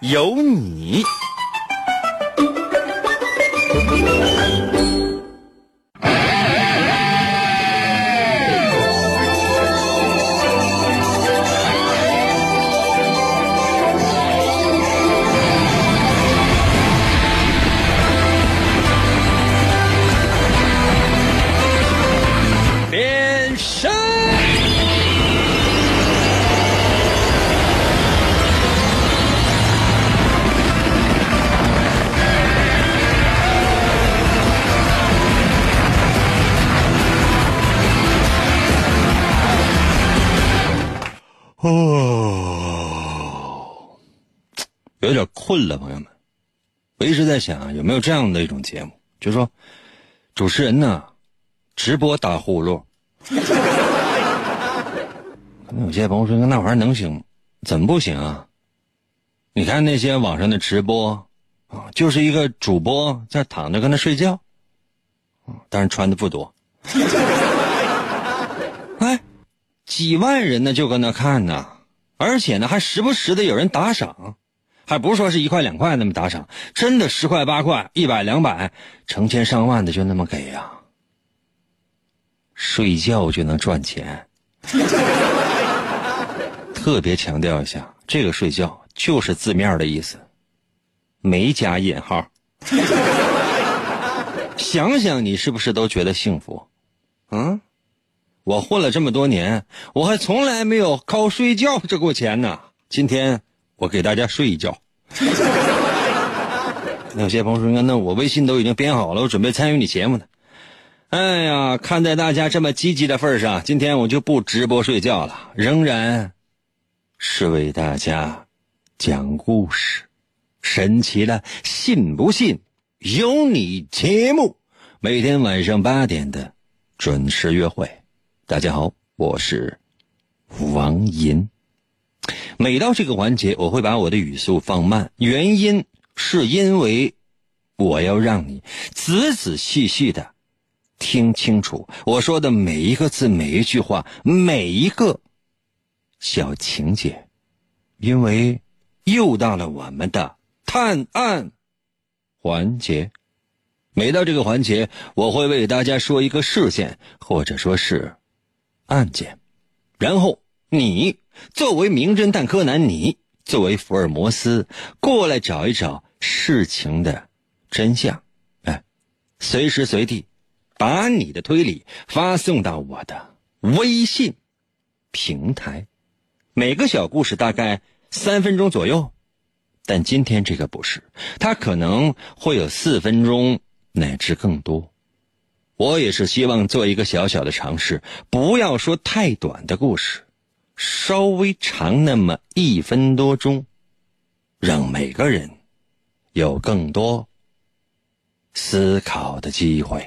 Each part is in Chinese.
有你。哦，有点困了，朋友们。我一直在想，有没有这样的一种节目，就是说，主持人呢，直播打呼噜。可能有些朋友说，那玩意儿能行？怎么不行啊？你看那些网上的直播啊，就是一个主播在躺着跟他睡觉，啊，但是穿的不多。哎，几万人呢就搁那看呢，而且呢还时不时的有人打赏，还不是说是一块两块那么打赏，真的十块八块、一百两百、成千上万的就那么给呀、睡觉就能赚钱。特别强调一下，这个睡觉就是字面的意思，没加引号。想想你是不是都觉得幸福？嗯，我混了这么多年，我还从来没有靠睡觉挣过钱呢。今天我给大家睡一觉。那有些朋友说，那我微信都已经编好了，我准备参与你节目呢。哎呀，看在大家这么积极的份上，今天我就不直播睡觉了，仍然是为大家讲故事。神奇了，信不信？有你节目，每天晚上八点的准时约会。大家好，我是王银。每到这个环节，我会把我的语速放慢，原因是因为我要让你仔仔细细的听清楚我说的每一个字、每一句话、每一个小情节，因为又到了我们的探案环节。每到这个环节，我会为大家说一个事件，或者说是案件，然后你作为名侦探柯南，你作为福尔摩斯，过来找一找事情的真相。哎，随时随地把你的推理发送到我的微信平台。每个小故事大概三分钟左右，但今天这个不是，它可能会有四分钟乃至更多。我也是希望做一个小小的尝试，不要说太短的故事，稍微长那么一分多钟，让每个人有更多思考的机会。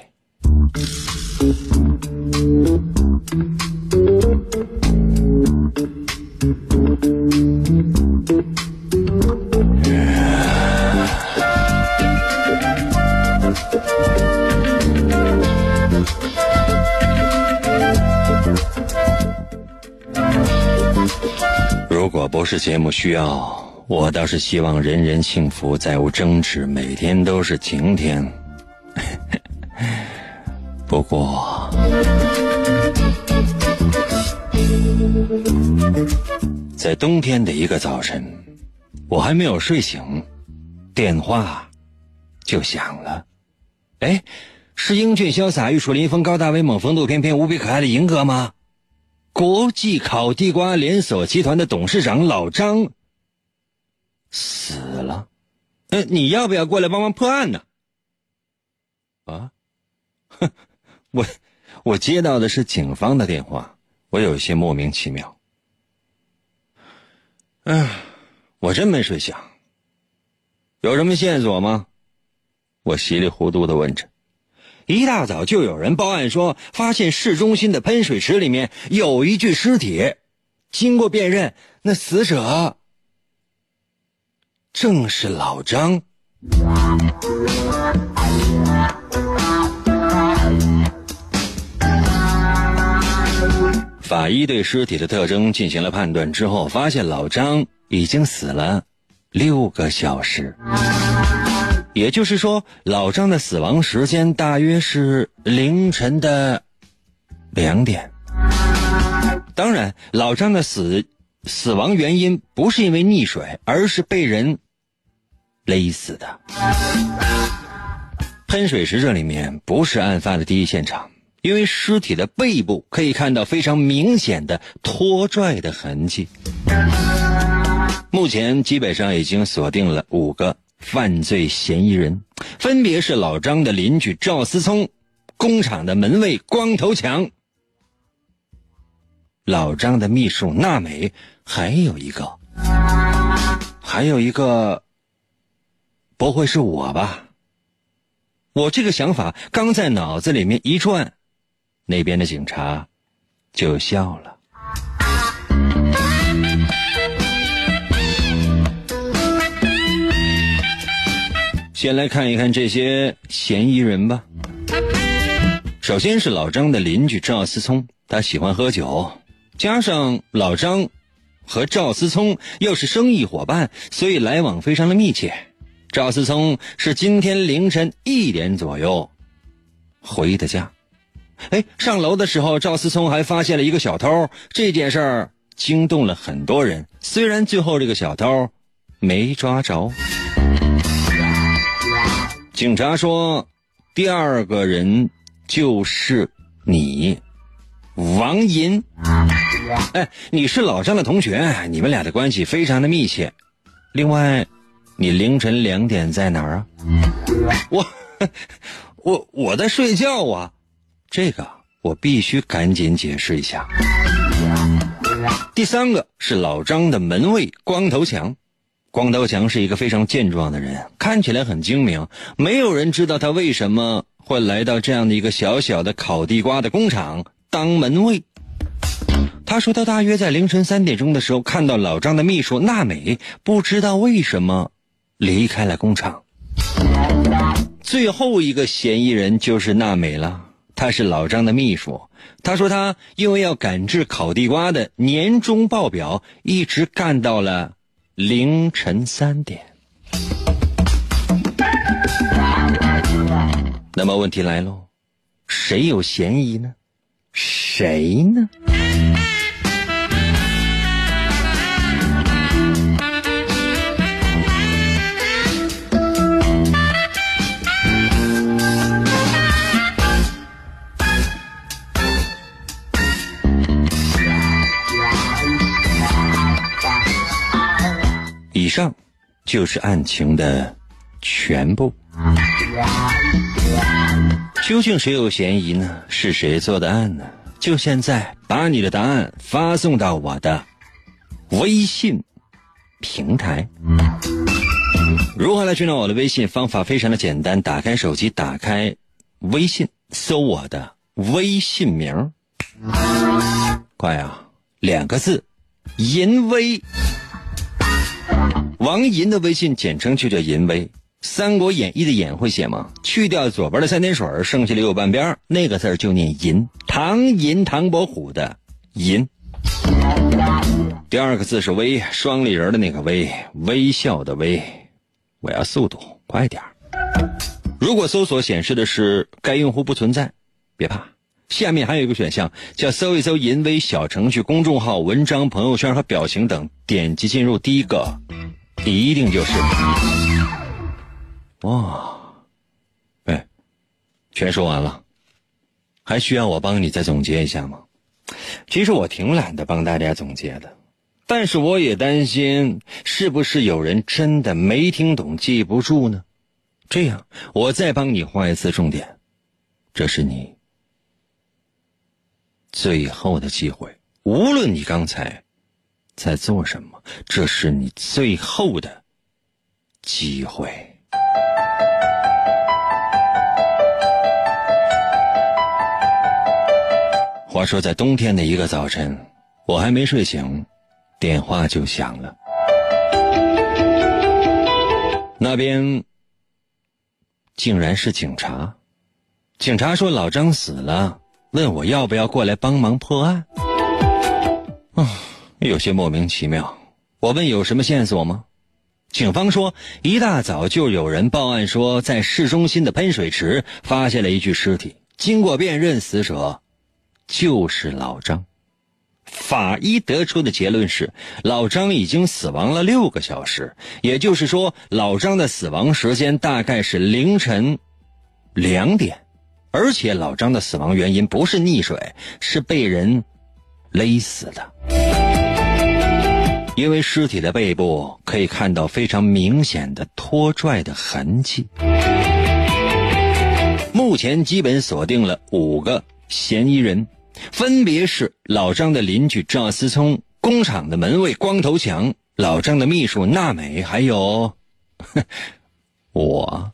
如果不是节目需要，我倒是希望人人幸福，再无争执，每天都是晴天。不过，在冬天的一个早晨，我还没有睡醒，电话就响了。哎，是英俊潇洒、玉树临风、高大威猛、风度翩翩、无比可爱的银哥吗？国际烤地瓜连锁集团的董事长老张死了，呃，你要不要过来帮忙破案呢？啊，哼，我我接到的是警方的电话，我有些莫名其妙。哎，我真没睡醒。有什么线索吗？我稀里糊涂的问着。一大早就有人报案说，发现市中心的喷水池里面有一具尸体。经过辨认，那死者正是老张。法医对尸体的特征进行了判断之后，发现老张已经死了六个小时。也就是说，老张的死亡时间大约是凌晨的两点。当然，老张的死死亡原因不是因为溺水，而是被人勒死的。喷水池这里面不是案发的第一现场，因为尸体的背部可以看到非常明显的拖拽的痕迹。目前基本上已经锁定了五个。犯罪嫌疑人分别是老张的邻居赵思聪、工厂的门卫光头强、老张的秘书娜美，还有一个，还有一个，不会是我吧？我这个想法刚在脑子里面一转，那边的警察就笑了。先来看一看这些嫌疑人吧。首先是老张的邻居赵思聪，他喜欢喝酒，加上老张和赵思聪又是生意伙伴，所以来往非常的密切。赵思聪是今天凌晨一点左右回的家。哎，上楼的时候，赵思聪还发现了一个小偷，这件事儿惊动了很多人。虽然最后这个小偷没抓着。警察说：“第二个人就是你，王银。哎，你是老张的同学，你们俩的关系非常的密切。另外，你凌晨两点在哪儿啊？我，我我在睡觉啊。这个我必须赶紧解释一下。第三个是老张的门卫光头强。”光头强是一个非常健壮的人，看起来很精明。没有人知道他为什么会来到这样的一个小小的烤地瓜的工厂当门卫。他说他大约在凌晨三点钟的时候看到老张的秘书娜美，不知道为什么离开了工厂。最后一个嫌疑人就是娜美了，她是老张的秘书。他说他因为要赶制烤地瓜的年终报表，一直干到了。凌晨三点，那么问题来喽，谁有嫌疑呢？谁呢？上就是案情的全部。究竟谁有嫌疑呢？是谁做的案呢？就现在把你的答案发送到我的微信平台。如何来寻找我的微信？方法非常的简单，打开手机，打开微信，搜我的微信名。快啊，两个字，淫威。王银的微信简称就叫银威，《三国演义》的演会写吗？去掉左边的三点水，剩下的右半边那个字就念银。唐银，唐伯虎的银。第二个字是微，双立人的那个微，微笑的微。我要速度，快点如果搜索显示的是该用户不存在，别怕，下面还有一个选项叫搜一搜银威小程序、公众号、文章、朋友圈和表情等，点击进入第一个。一定就是哇！哎，全说完了，还需要我帮你再总结一下吗？其实我挺懒得帮大家总结的，但是我也担心是不是有人真的没听懂、记不住呢？这样，我再帮你画一次重点，这是你最后的机会，无论你刚才。在做什么？这是你最后的机。会。话说，在冬天的一个早晨，我还没睡醒，电话就响了。那边竟然是警察。警察说老张死了，问我要不要过来帮忙破案。啊，有些莫名其妙。我问有什么线索吗？警方说一大早就有人报案说在市中心的喷水池发现了一具尸体，经过辨认，死者就是老张。法医得出的结论是，老张已经死亡了六个小时，也就是说，老张的死亡时间大概是凌晨两点，而且老张的死亡原因不是溺水，是被人勒死的。因为尸体的背部可以看到非常明显的拖拽的痕迹。目前基本锁定了五个嫌疑人。分别是老张的邻居赵思聪、工厂的门卫光头强、老张的秘书娜美，还有 我。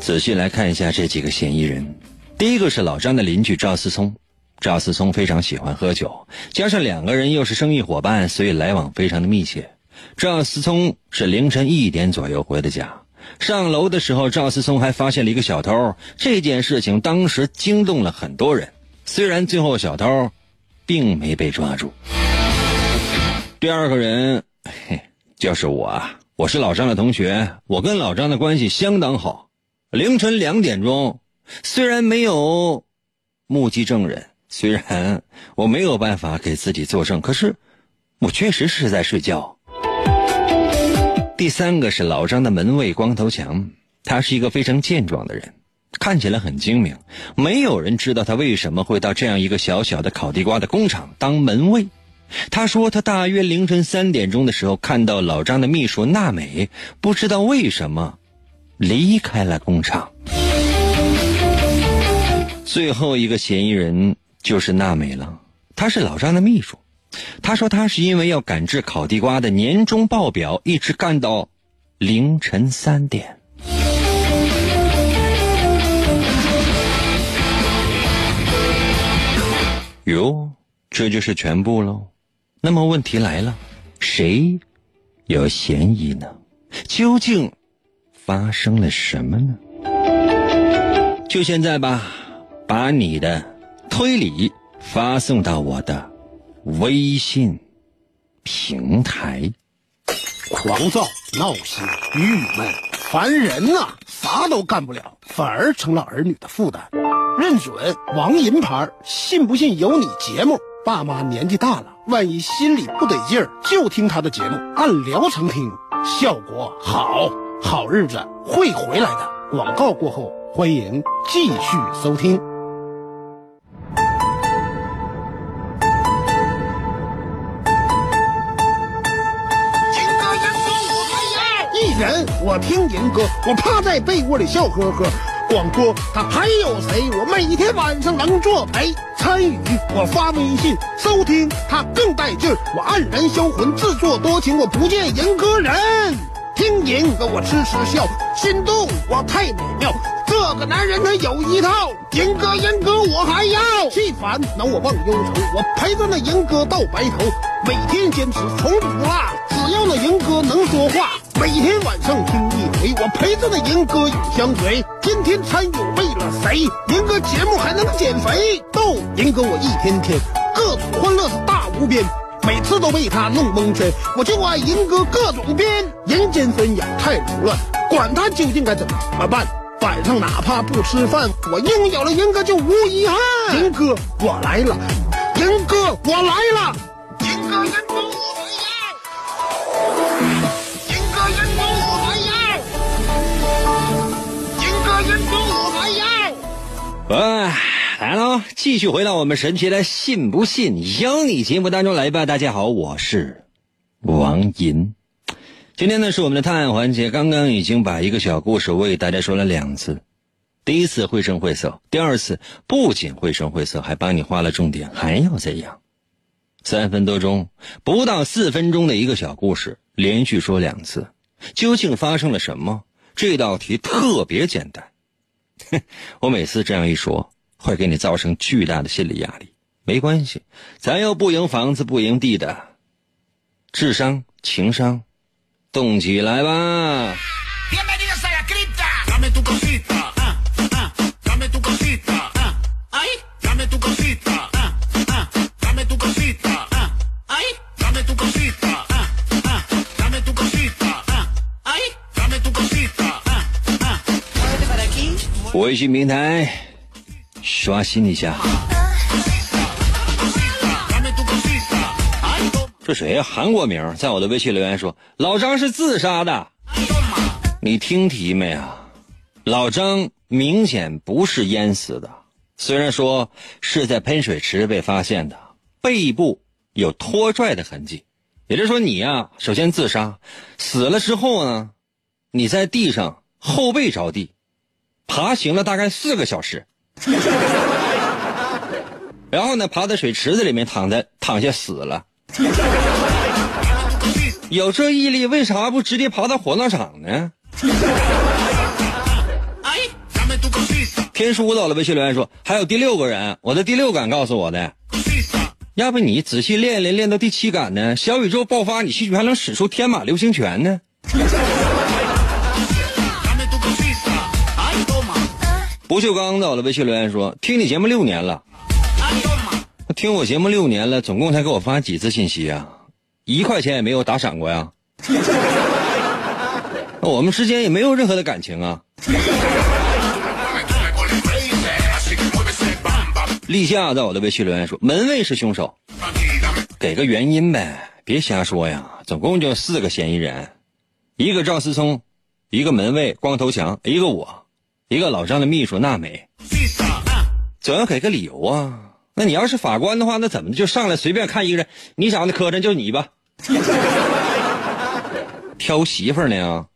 仔细来看一下这几个嫌疑人。第一个是老张的邻居赵思聪，赵思聪非常喜欢喝酒，加上两个人又是生意伙伴，所以来往非常的密切。赵思聪是凌晨一点左右回的家。上楼的时候，赵思聪还发现了一个小偷。这件事情当时惊动了很多人。虽然最后小偷并没被抓住。第二个人，嘿，就是我啊。我是老张的同学，我跟老张的关系相当好。凌晨两点钟，虽然没有目击证人，虽然我没有办法给自己作证，可是我确实是在睡觉。第三个是老张的门卫光头强，他是一个非常健壮的人，看起来很精明。没有人知道他为什么会到这样一个小小的烤地瓜的工厂当门卫。他说他大约凌晨三点钟的时候看到老张的秘书娜美，不知道为什么离开了工厂。最后一个嫌疑人就是娜美了，她是老张的秘书。他说：“他是因为要赶制烤地瓜的年终报表，一直干到凌晨三点。”哟，这就是全部喽。那么问题来了，谁有嫌疑呢？究竟发生了什么呢？就现在吧，把你的推理发送到我的。微信平台，狂躁、闹心、郁闷、烦人呐，啥都干不了，反而成了儿女的负担。认准王银牌，信不信由你。节目，爸妈年纪大了，万一心里不得劲儿，就听他的节目，按疗程听，效果好，好日子会回来的。广告过后，欢迎继续收听。我听银哥，我趴在被窝里笑呵呵。广播他还有谁？我每天晚上能作陪参与，我发微信收听他更带劲。儿。我黯然销魂，自作多情，我不见银哥人。听银哥我痴痴笑，心动我太美妙。这个男人他有一套，银哥银哥我还要。气烦恼我忘忧愁，我陪着那银哥到白头，每天坚持从不落。只要那银哥能说话。每天晚上听一回，我陪着那银哥永相随。今天参与为了谁？银哥节目还能减肥？逗银哥我一天天各种欢乐是大无边，每次都被他弄蒙圈。我就爱银哥各种编，人间纷扰太凌乱，管他究竟该怎么办。晚上哪怕不吃饭，我拥有了银哥就无遗憾。银哥我来了，银哥我来了，银哥银哥。哎，来喽！继续回到我们神奇的“信不信由你”节目当中来吧。大家好，我是王银。今天呢是我们的探案环节，刚刚已经把一个小故事为大家说了两次。第一次绘声绘色，第二次不仅绘声绘色，还帮你画了重点，还要怎样？三分多钟，不到四分钟的一个小故事，连续说两次，究竟发生了什么？这道题特别简单。我每次这样一说，会给你造成巨大的心理压力。没关系，咱又不赢房子不赢地的，智商情商，动起来吧！微信平台刷新一下。这谁呀？韩国名，在我的微信留言说老张是自杀的。你听题没啊？老张明显不是淹死的，虽然说是在喷水池被发现的，背部有拖拽的痕迹，也就是说你呀，首先自杀，死了之后呢，你在地上后背着地，爬行了大概四个小时，然后呢，爬在水池子里面躺在躺下死了。有这毅力，为啥不直接爬到火葬场呢？天书到了，微信留言说还有第六个人，我的第六感告诉我的，要不你仔细练练，练到第七感呢？小宇宙爆发，你兴许还能使出天马流星拳呢。不锈钢在我的，微信留言说听你节目六年了。听我节目六年了，总共才给我发几次信息啊？一块钱也没有打赏过呀？我们之间也没有任何的感情啊。立夏在我的微信留言说：“门卫是凶手，给个原因呗，别瞎说呀。总共就四个嫌疑人，一个赵思聪，一个门卫光头强，一个我，一个老张的秘书娜美，总要给个理由啊。”那你要是法官的话，那怎么就上来随便看一个人？你长得磕碜，就你吧。挑媳妇呢？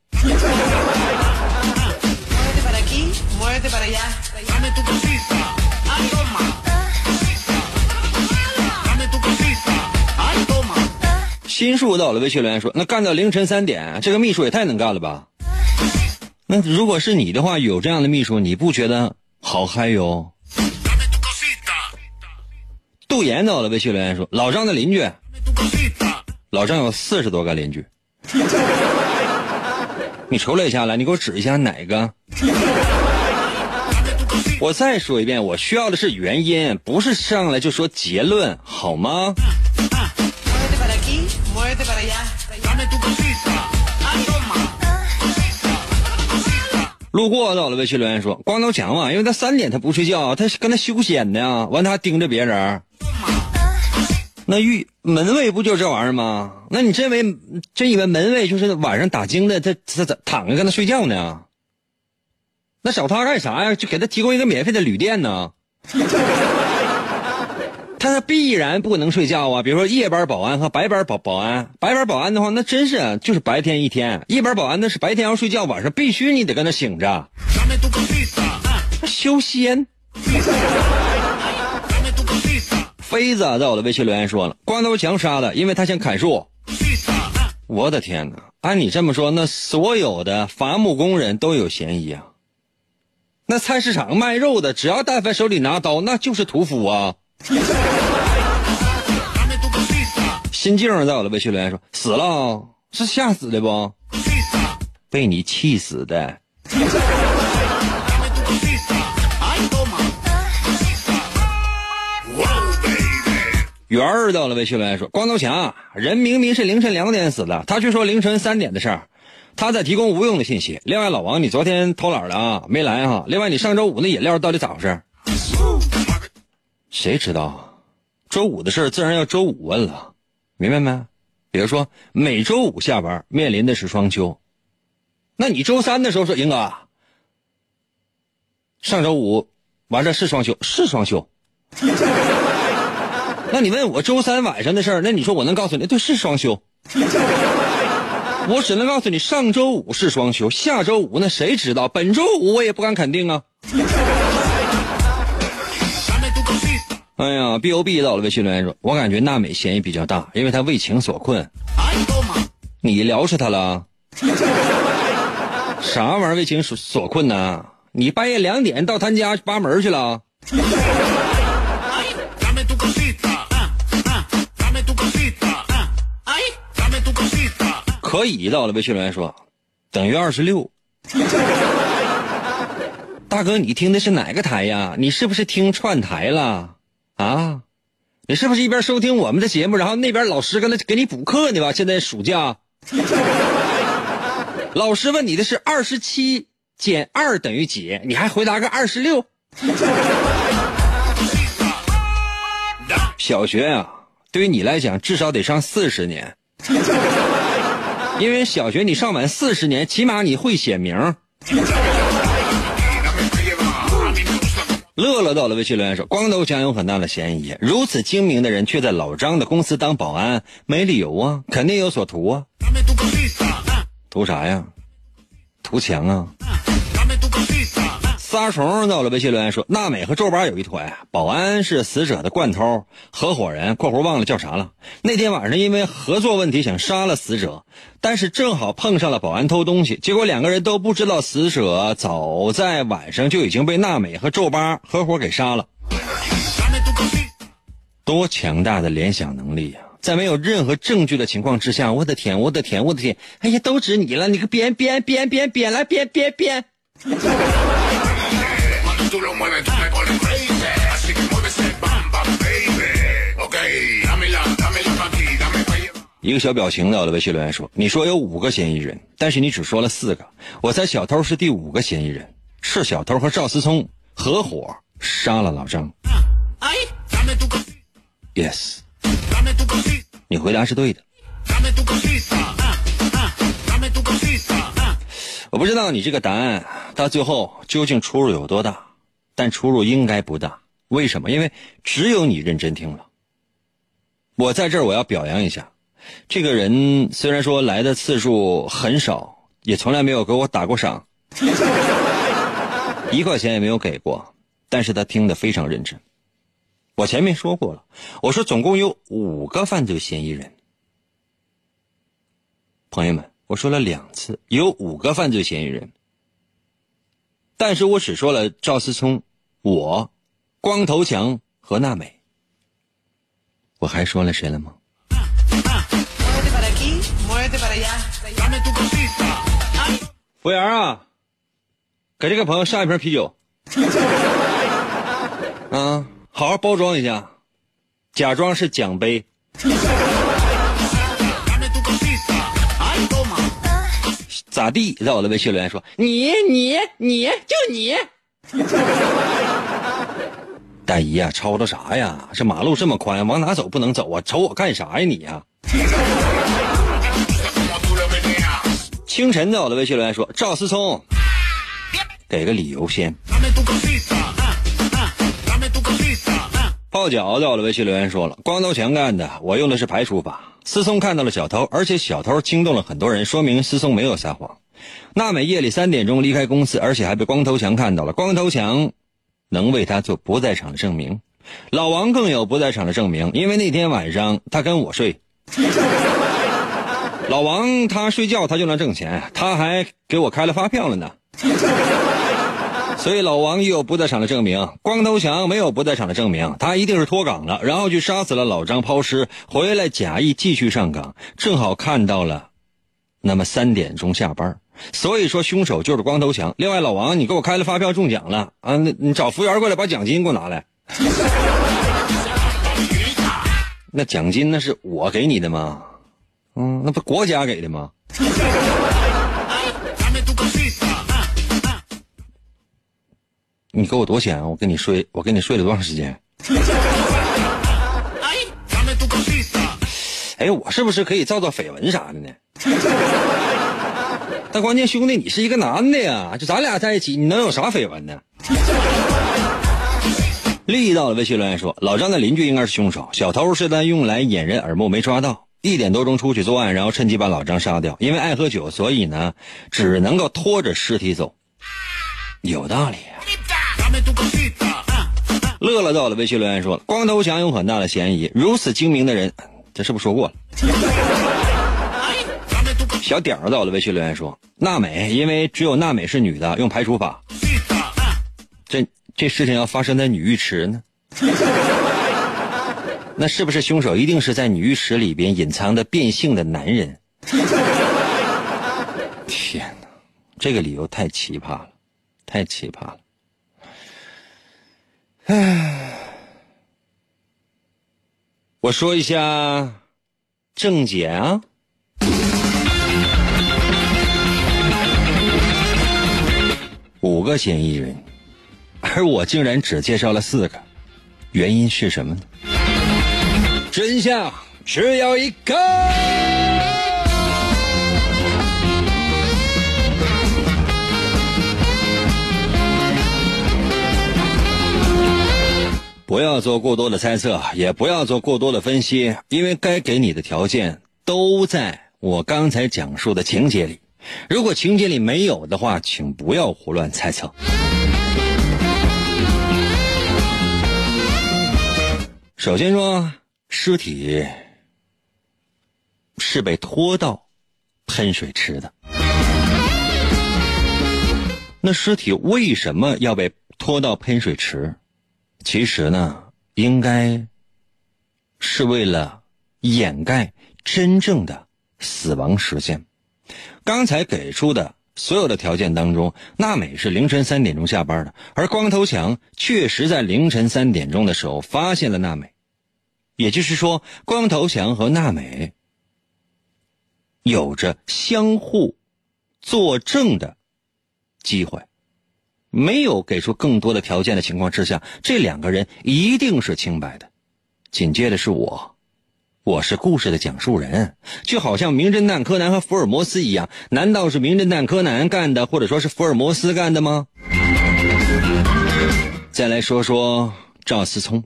心术到了，微信留言说：“那干到凌晨三点，这个秘书也太能干了吧？”那如果是你的话，有这样的秘书，你不觉得好嗨哟？杜岩到了，微信留言说：“老张的邻居，老张有四十多个邻居。你瞅了一下来，你给我指一下哪个？我再说一遍，我需要的是原因，不是上来就说结论，好吗？”路过到了，微信留言说：“光头强啊，因为他三点他不睡觉，他跟他修仙呢，完他还盯着别人。”那玉门卫不就这玩意儿吗？那你真为真以为门卫就是晚上打更的，他他他躺着跟他睡觉呢？那找他干啥呀？就给他提供一个免费的旅店呢？他他必然不能睡觉啊！比如说夜班保安和白班保保安，白班保安的话，那真是就是白天一天；夜班保安那是白天要睡觉，晚上必须你得跟他醒着。修仙。妃子在我的微信留言说了，光头强杀的，因为他想砍树。我的天哪！按你这么说，那所有的伐木工人都有嫌疑啊。那菜市场卖肉的，只要但凡手里拿刀，那就是屠夫啊。心静在我的微信留言说，死了，是吓死的不？被你气死的。圆儿到了，微信留言说：“光头强，人明明是凌晨两点死的，他却说凌晨三点的事儿，他在提供无用的信息。另外，老王，你昨天偷懒了啊，没来哈。另外，你上周五那饮料到底咋回事？谁知道啊？周五的事自然要周五问了，明白没？比如说，每周五下班面临的是双休，那你周三的时候说，英哥，上周五完事是双休，是双休。”那你问我周三晚上的事儿，那你说我能告诉你？对，是双休。我只能告诉你，上周五是双休，下周五那谁知道？本周五我也不敢肯定啊。哎呀，B O B 到了微信留言说，我感觉娜美嫌疑比较大，因为她为情所困。你撩死她了？啥玩意儿为情所所困呢？你半夜两点到他家扒门去了？可以到了，微信留言说，等于二十六。大哥，你听的是哪个台呀？你是不是听串台了啊？你是不是一边收听我们的节目，然后那边老师跟他给你补课呢吧？现在暑假，老师问你的是二十七减二等于几？你还回答个二十六？小学啊，对于你来讲至少得上四十年。因为小学你上满四十年，起码你会写名。乐乐到了微信留言说：“光头强有很大的嫌疑，如此精明的人却在老张的公司当保安，没理由啊，肯定有所图啊。图啥呀？图钱啊。”仨虫到了微信留言说：“娜美和周八有一腿，保安是死者的惯偷合伙人（括弧忘了叫啥了）。那天晚上因为合作问题想杀了死者，但是正好碰上了保安偷东西，结果两个人都不知道死者早在晚上就已经被娜美和周八合伙给杀了。多强大的联想能力呀！在没有任何证据的情况之下，我的天，我的天，我的天！哎呀，都指你了，你个编编编编编来编编编。”一个小表情到了微信留言说：“你说有五个嫌疑人，但是你只说了四个。我猜小偷是第五个嫌疑人，是小偷和赵思聪合伙杀了老张。” Yes，你回答是对的。我不知道你这个答案到最后究竟出入有多大，但出入应该不大。为什么？因为只有你认真听了。我在这儿我要表扬一下。这个人虽然说来的次数很少，也从来没有给我打过赏，一块钱也没有给过，但是他听得非常认真。我前面说过了，我说总共有五个犯罪嫌疑人。朋友们，我说了两次，有五个犯罪嫌疑人，但是我只说了赵思聪、我、光头强和娜美，我还说了谁了吗？服务员啊，给这个朋友上一瓶啤酒。啊，好好包装一下，假装是奖杯。咋地？在我的微信留言说你你你就你。大姨呀，吵吵啥呀？这马路这么宽，往哪走不能走啊？瞅我干啥呀你呀？清晨在我的微信留言说：“赵思聪，给个理由先。”泡脚在我的微信留言说了：“光头强干的，我用的是排除法。思聪看到了小偷，而且小偷惊动了很多人，说明思聪没有撒谎。娜美夜里三点钟离开公司，而且还被光头强看到了。光头强能为他做不在场的证明。老王更有不在场的证明，因为那天晚上他跟我睡。”老王他睡觉他就能挣钱，他还给我开了发票了呢。所以老王也有不在场的证明，光头强没有不在场的证明，他一定是脱岗了，然后去杀死了老张，抛尸回来假意继续上岗，正好看到了，那么三点钟下班，所以说凶手就是光头强。另外老王，你给我开了发票中奖了啊？那你找服务员过来把奖金给我拿来。那奖金那是我给你的吗？嗯，那不国家给的吗？你给我多少钱？我跟你睡，我跟你睡了多长时间？哎，我是不是可以造造绯闻啥的呢？但关键兄弟，你是一个男的呀，就咱俩在一起，你能有啥绯闻呢？力到了微信留言说，老张的邻居应该是凶手，小偷是他用来掩人耳目，没抓到。一点多钟出去作案，然后趁机把老张杀掉。因为爱喝酒，所以呢，只能够拖着尸体走。有道理。乐乐到了微信留言说：“光头强有很大的嫌疑，如此精明的人，这是不是说过了？”小点儿在我的微信留言说：“娜美，因为只有娜美是女的，用排除法。这这事情要发生在女浴池呢？那是不是凶手一定是在女浴池里边隐藏的变性的男人？天哪，这个理由太奇葩了，太奇葩了。”唉，我说一下正解啊。五个嫌疑人，而我竟然只介绍了四个，原因是什么呢？真相只有一个。不要做过多的猜测，也不要做过多的分析，因为该给你的条件都在我刚才讲述的情节里。如果情节里没有的话，请不要胡乱猜测。首先说，尸体是被拖到喷水池的。那尸体为什么要被拖到喷水池？其实呢，应该是为了掩盖真正的死亡时间。刚才给出的所有的条件当中，娜美是凌晨三点钟下班的，而光头强确实在凌晨三点钟的时候发现了娜美。也就是说，光头强和娜美有着相互作证的机会。没有给出更多的条件的情况之下，这两个人一定是清白的。紧接着是我，我是故事的讲述人，就好像名侦探柯南和福尔摩斯一样。难道是名侦探柯南干的，或者说是福尔摩斯干的吗？再来说说赵思聪。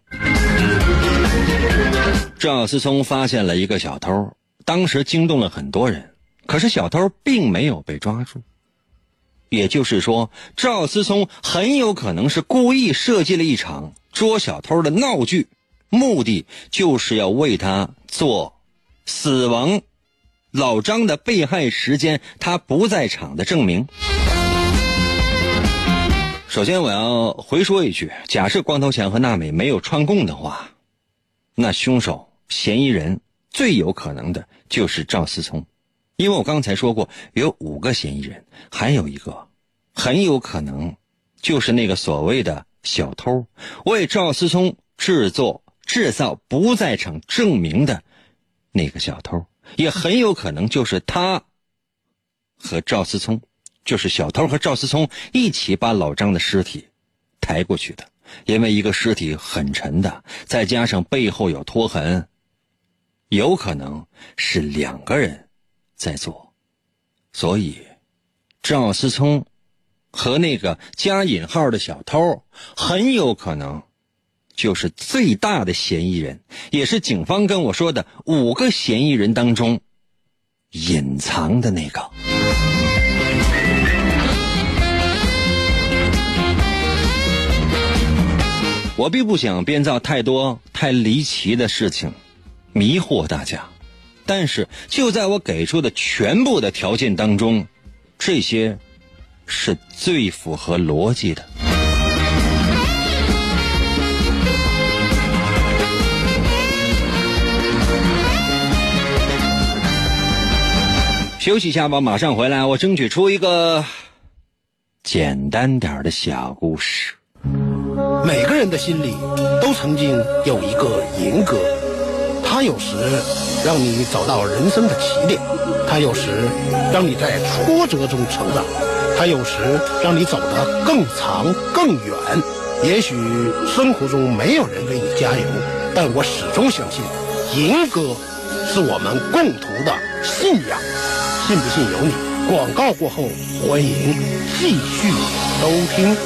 赵思聪发现了一个小偷，当时惊动了很多人，可是小偷并没有被抓住。也就是说，赵思聪很有可能是故意设计了一场捉小偷的闹剧，目的就是要为他做死亡老张的被害时间他不在场的证明。首先，我要回说一句：假设光头强和娜美没有串供的话，那凶手嫌疑人最有可能的就是赵思聪。因为我刚才说过有五个嫌疑人，还有一个很有可能就是那个所谓的小偷为赵思聪制作制造不在场证明的那个小偷，也很有可能就是他和赵思聪，就是小偷和赵思聪一起把老张的尸体抬过去的。因为一个尸体很沉的，再加上背后有拖痕，有可能是两个人。在做，所以赵思聪和那个加引号的小偷很有可能就是最大的嫌疑人，也是警方跟我说的五个嫌疑人当中隐藏的那个。我并不想编造太多太离奇的事情，迷惑大家。但是，就在我给出的全部的条件当中，这些是最符合逻辑的。休息一下吧，马上回来。我争取出一个简单点的小故事。每个人的心里都曾经有一个银哥，他有时。让你找到人生的起点，它有时让你在挫折中成长，它有时让你走得更长更远。也许生活中没有人为你加油，但我始终相信，银哥是我们共同的信仰。信不信由你。广告过后，欢迎继续收听。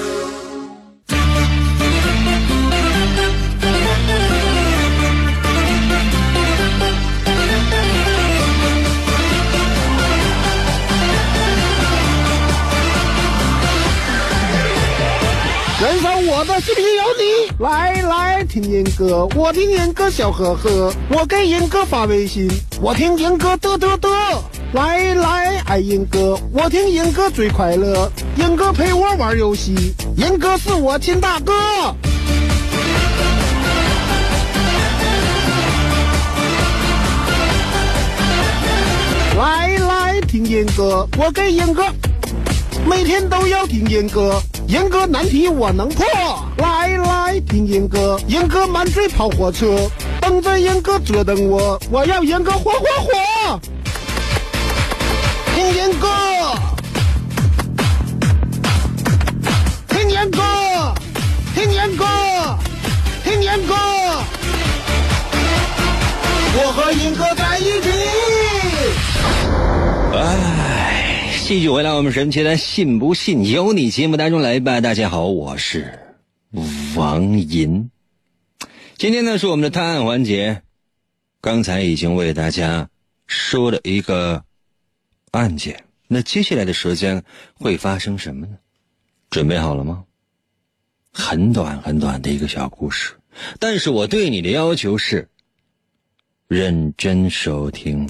人生我的视频有你。来来听严哥，我听严哥笑呵呵，我给严哥发微信，我听严哥嘚嘚嘚。来来爱英哥，我听英哥最快乐，英哥陪我玩游戏，英哥是我亲大哥。来来听英哥，我给英哥每天都要听英哥，英哥难题我能破。来来听英哥，英哥满嘴跑火车，等着英哥折腾我，我要英哥火火火。听严哥，听严哥，听严哥，听严哥，我和银哥在一起。哎，继续回来我们神奇的“信不信由你”节目当中来吧。大家好，我是王银。今天呢是我们的探案环节，刚才已经为大家说了一个案件，那接下来的时间会发生什么呢？准备好了吗？很短很短的一个小故事，但是我对你的要求是认真收听。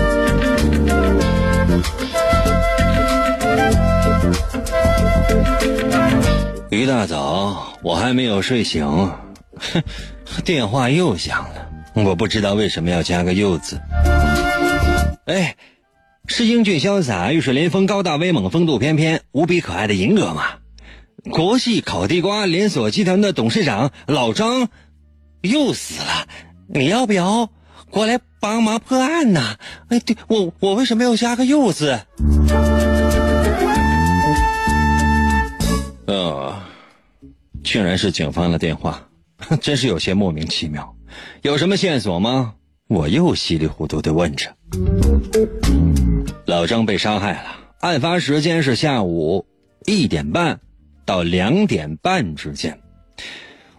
一大早，我还没有睡醒，哼，电话又响了。我不知道为什么要加个“又”字。哎，是英俊潇洒、玉水临风、高大威猛、风度翩翩、无比可爱的银哥吗？国系烤地瓜连锁集团的董事长老张又死了，你要不要过来帮忙破案呢？哎，对我，我为什么要加个“又”字？呃，竟然是警方的电话，真是有些莫名其妙。有什么线索吗？我又稀里糊涂的问着。老张被杀害了，案发时间是下午一点半到两点半之间。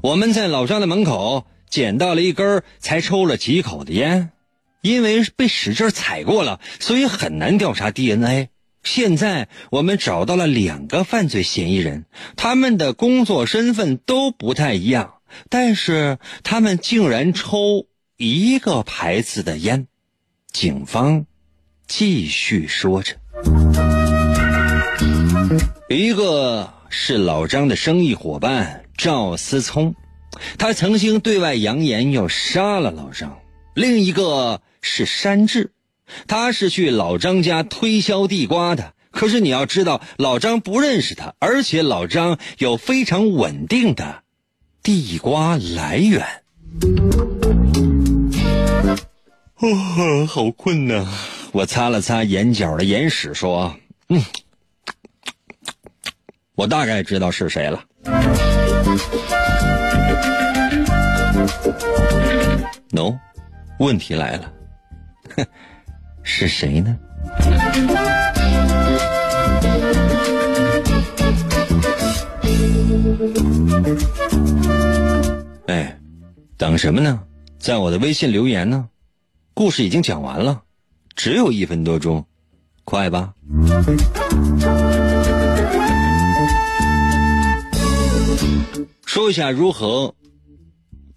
我们在老张的门口捡到了一根才抽了几口的烟，因为被使劲踩过了，所以很难调查 DNA。现在我们找到了两个犯罪嫌疑人，他们的工作身份都不太一样，但是他们竟然抽一个牌子的烟。警方继续说着：“一个是老张的生意伙伴赵思聪，他曾经对外扬言要杀了老张；另一个是山治。”他是去老张家推销地瓜的，可是你要知道，老张不认识他，而且老张有非常稳定的地瓜来源。哦，好困呐！我擦了擦眼角的眼屎，说：“嗯，我大概知道是谁了。” No，问题来了，哼。是谁呢？哎，等什么呢？在我的微信留言呢。故事已经讲完了，只有一分多钟，快吧。说一下如何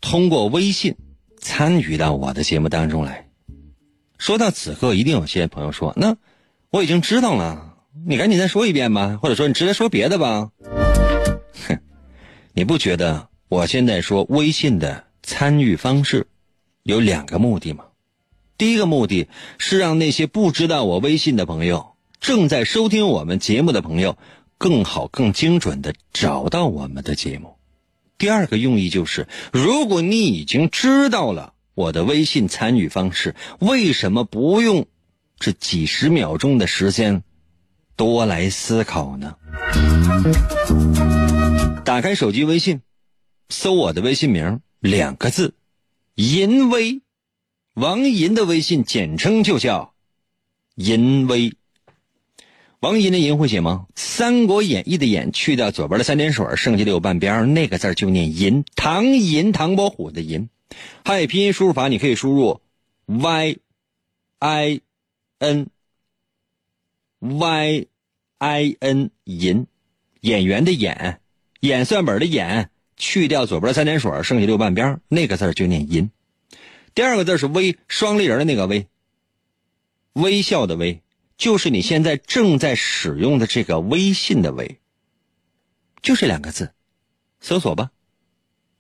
通过微信参与到我的节目当中来。说到此刻，一定有些朋友说：“那我已经知道了，你赶紧再说一遍吧，或者说你直接说别的吧。”哼，你不觉得我现在说微信的参与方式有两个目的吗？第一个目的是让那些不知道我微信的朋友，正在收听我们节目的朋友，更好、更精准的找到我们的节目。第二个用意就是，如果你已经知道了。我的微信参与方式为什么不用这几十秒钟的时间多来思考呢？打开手机微信，搜我的微信名两个字“银威”，王银的微信简称就叫“银威”。王银的银会写吗？《三国演义》的演去掉左边的三点水，剩下的有半边那个字就念银。唐银，唐伯虎的银。汉语拼音输入法，你可以输入 y i n y i n 银，演员的演，演算本的演，去掉左边三点水，剩下六半边那个字就念银。第二个字是微，双立人的那个微，微笑的微，就是你现在正在使用的这个微信的微，就这两个字，搜索吧。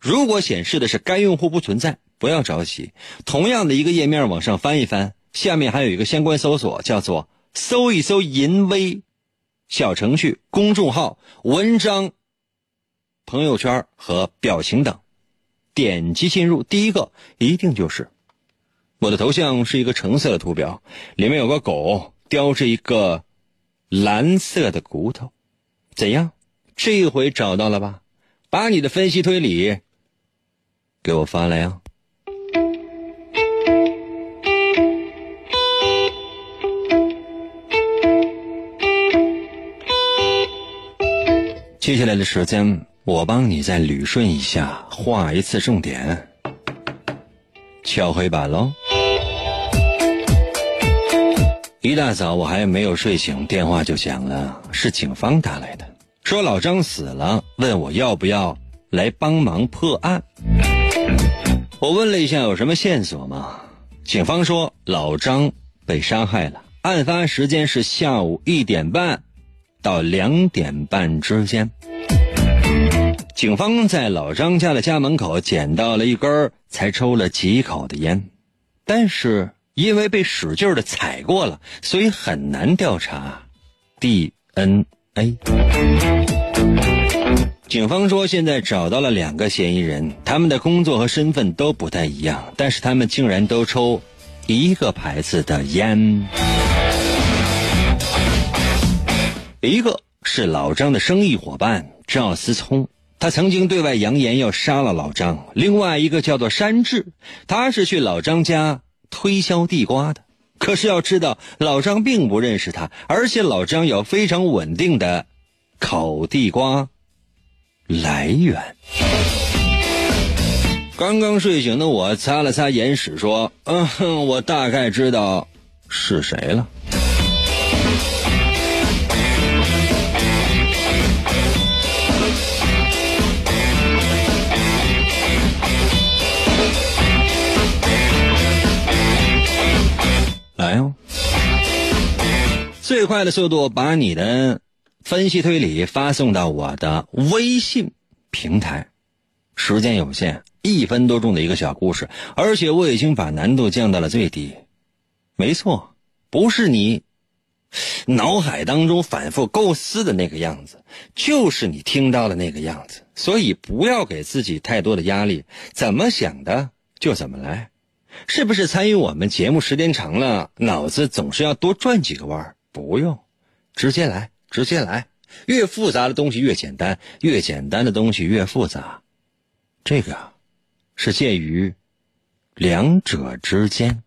如果显示的是该用户不存在，不要着急，同样的一个页面往上翻一翻，下面还有一个相关搜索，叫做搜一搜“淫威”小程序、公众号、文章、朋友圈和表情等。点击进入，第一个一定就是我的头像是一个橙色的图标，里面有个狗叼着一个蓝色的骨头，怎样？这回找到了吧？把你的分析推理给我发来呀！接下来的时间。我帮你再捋顺一下，画一次重点。敲黑板喽！一大早我还没有睡醒，电话就响了，是警方打来的，说老张死了，问我要不要来帮忙破案。我问了一下有什么线索吗？警方说老张被杀害了，案发时间是下午一点半到两点半之间。警方在老张家的家门口捡到了一根才抽了几口的烟，但是因为被使劲的踩过了，所以很难调查 DNA。警方说现在找到了两个嫌疑人，他们的工作和身份都不太一样，但是他们竟然都抽一个牌子的烟。一个是老张的生意伙伴赵思聪。他曾经对外扬言要杀了老张。另外一个叫做山治，他是去老张家推销地瓜的。可是要知道，老张并不认识他，而且老张有非常稳定的烤地瓜来源。刚刚睡醒的我擦了擦眼屎，说：“嗯哼，我大概知道是谁了。”来哦！最快的速度把你的分析推理发送到我的微信平台，时间有限，一分多钟的一个小故事，而且我已经把难度降到了最低。没错，不是你脑海当中反复构思的那个样子，就是你听到的那个样子。所以不要给自己太多的压力，怎么想的就怎么来。是不是参与我们节目时间长了，脑子总是要多转几个弯？不用，直接来，直接来。越复杂的东西越简单，越简单的东西越复杂。这个是介于两者之间。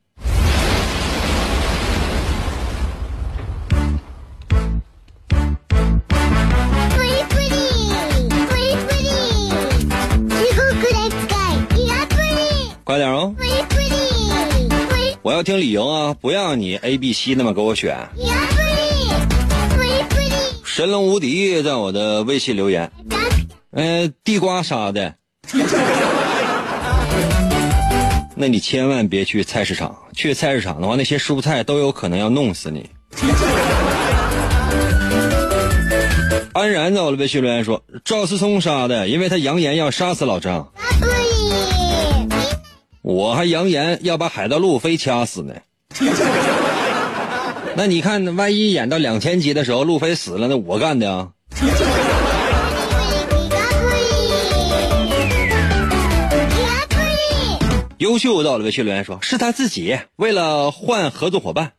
快点哦！我要听理由啊！不要你 A、B、C 那么给我选。神龙无敌在我的微信留言，嗯，地瓜啥的。那你千万别去菜市场，去菜市场的话，那些蔬菜都有可能要弄死你。安然在我的微信留言说，赵思聪杀的，因为他扬言要杀死老张。我还扬言要把海盗路飞掐死呢。那你看，万一演到两千集的时候，路飞死了，那我干的啊。优秀到了，微信留言说是他自己为了换合作伙伴。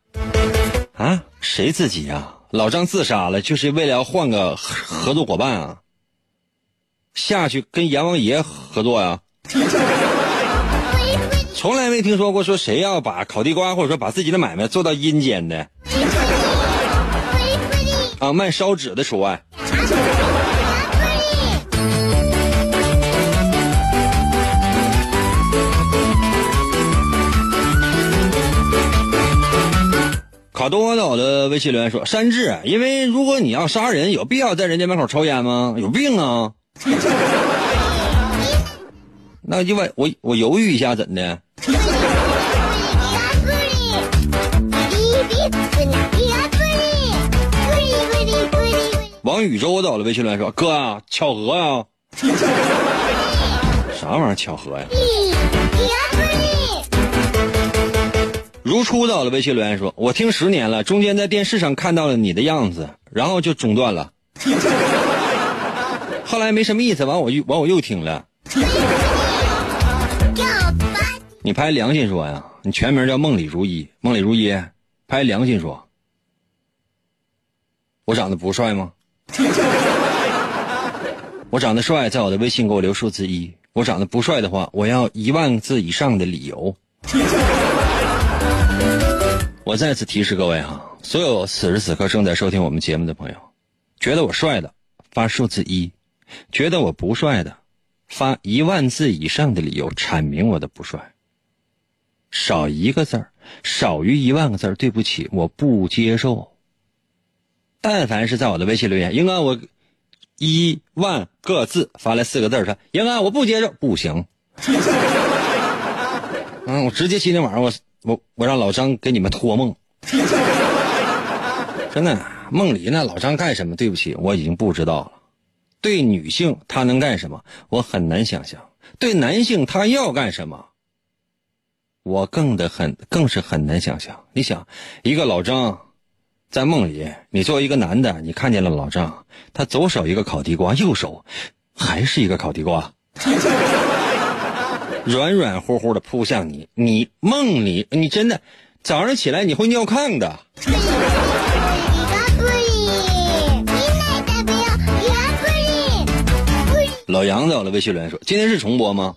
啊？谁自己呀？老张自杀了，就是为了要换个合作伙伴啊？下去跟阎王爷合作呀？从来没听说过说谁要把烤地瓜或者说把自己的买卖做到阴间的。啊，卖烧纸的除外。卡多岛的微信留言说：“山治，因为如果你要杀人，有必要在人家门口抽烟吗？有病啊！那就我我我犹豫一下，怎的？”王宇宙到了，微信留言说：“哥啊，巧合啊，啥玩意儿巧合呀？” 如初到了，微信留言说：“我听十年了，中间在电视上看到了你的样子，然后就中断了。后来没什么意思，完我又完我又听了。你拍良心说呀，你全名叫梦里如一，梦里如一，拍良心说，我长得不帅吗？” 我长得帅，在我的微信给我留数字一。我长得不帅的话，我要一万字以上的理由。我再次提示各位哈，所有此时此刻正在收听我们节目的朋友，觉得我帅的发数字一，觉得我不帅的发一万字以上的理由阐明我的不帅。少一个字儿，少于一万个字儿，对不起，我不接受。但凡是在我的微信留言，英哥我一万个字发来四个字说英哥我不接受，不行。嗯，我直接今天晚上我我我让老张给你们托梦。真的，梦里那老张干什么？对不起，我已经不知道了。对女性他能干什么？我很难想象。对男性他要干什么？我更的很更是很难想象。你想，一个老张。在梦里，你作为一个男的，你看见了老张，他左手一个烤地瓜，右手还是一个烤地瓜，软软乎乎的扑向你。你梦里，你真的早上起来你会尿炕的。老杨在我的微信留言说：“今天是重播吗？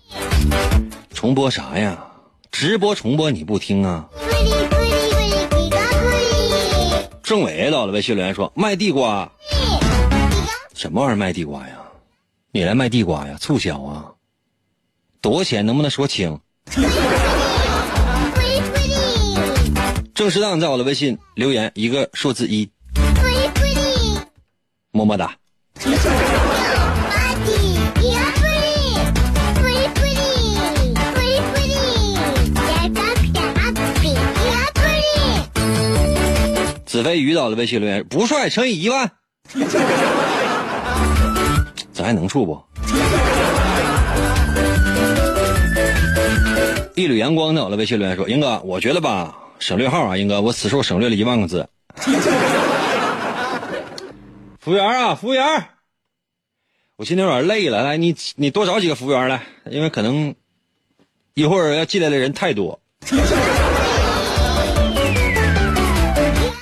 重播啥呀？直播重播你不听啊？”政委到了，微信留言说卖地瓜，什么玩意儿卖地瓜呀？你来卖地瓜呀？促销啊？多少钱？能不能说清？正适当在我的微信留言一个数字一，么么哒。子飞鱼到了微信留言，不帅乘以一万，咱还能处不？一缕阳光呢？我的微信留言说，英哥，我觉得吧，省略号啊，英哥，我此处省略了一万个字。服务员啊，服务员，我今天有点累了，来，你你多找几个服务员来，因为可能一会儿要进来的人太多。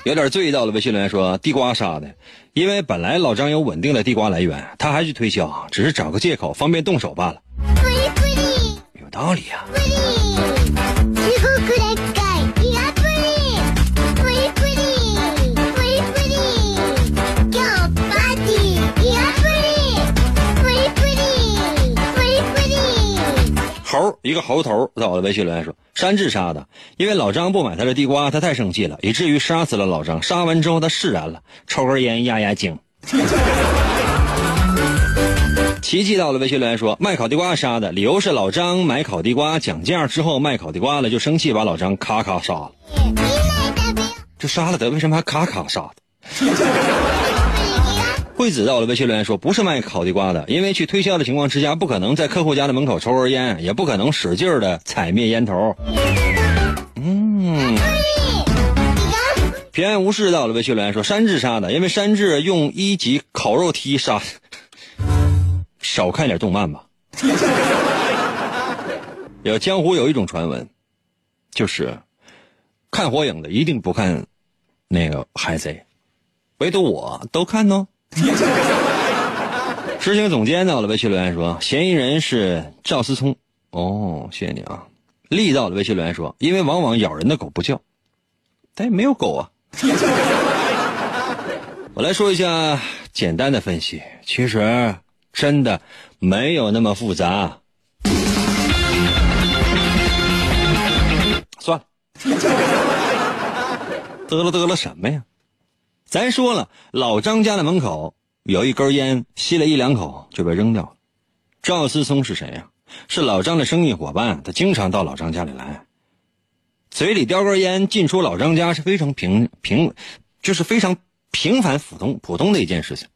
有点醉到了，微信留言说地瓜杀的，因为本来老张有稳定的地瓜来源，他还去推销，只是找个借口方便动手罢了。有道理呀。猴一个猴头在我的微信留言说：“山治杀的，因为老张不买他的地瓜，他太生气了，以至于杀死了老张。杀完之后他释然了，抽根烟压压惊。”琪琪到了微信留言说：“卖烤地瓜杀的，理由是老张买烤地瓜讲价之后卖烤地瓜了，就生气把老张咔咔杀了。这杀了他，为什么还咔咔杀的？”惠子到了微信留言说：“不是卖烤地瓜的，因为去推销的情况之下，不可能在客户家的门口抽根烟，也不可能使劲的踩灭烟头。”嗯。平安无事到了微信留言说：“山治杀的，因为山治用一级烤肉梯杀。少看点动漫吧。有江湖有一种传闻，就是看火影的一定不看那个海贼，唯独我都看呢。” 执行总监到了，微信留言说：“嫌疑人是赵思聪。”哦，谢谢你啊。力到了，微信留言说：“因为往往咬人的狗不叫，但也没有狗啊。”我来说一下简单的分析，其实真的没有那么复杂。算了，得了得了什么呀？咱说了，老张家的门口有一根烟，吸了一两口就被扔掉了。赵思聪是谁呀？是老张的生意伙伴，他经常到老张家里来，嘴里叼根烟进出老张家是非常平平，就是非常平凡普通普通的一件事情。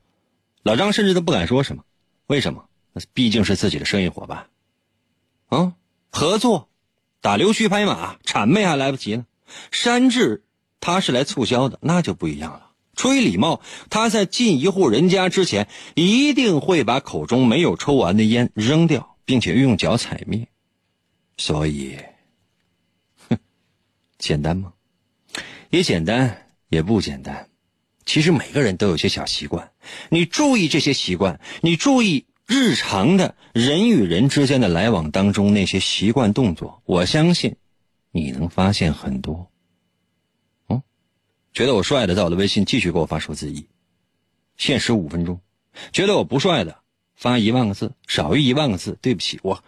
老张甚至都不敢说什么，为什么？毕竟是自己的生意伙伴，啊，合作，打溜须拍马，谄媚还来不及呢。山治他是来促销的，那就不一样了。出于礼貌，他在进一户人家之前，一定会把口中没有抽完的烟扔掉，并且用脚踩灭。所以，哼，简单吗？也简单，也不简单。其实每个人都有些小习惯，你注意这些习惯，你注意日常的人与人之间的来往当中那些习惯动作，我相信你能发现很多。觉得我帅的，在我的微信继续给我发数字一，限时五分钟；觉得我不帅的，发一万个字，少于一万个字，对不起，我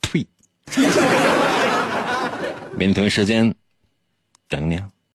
呸！明天同一时间等你啊。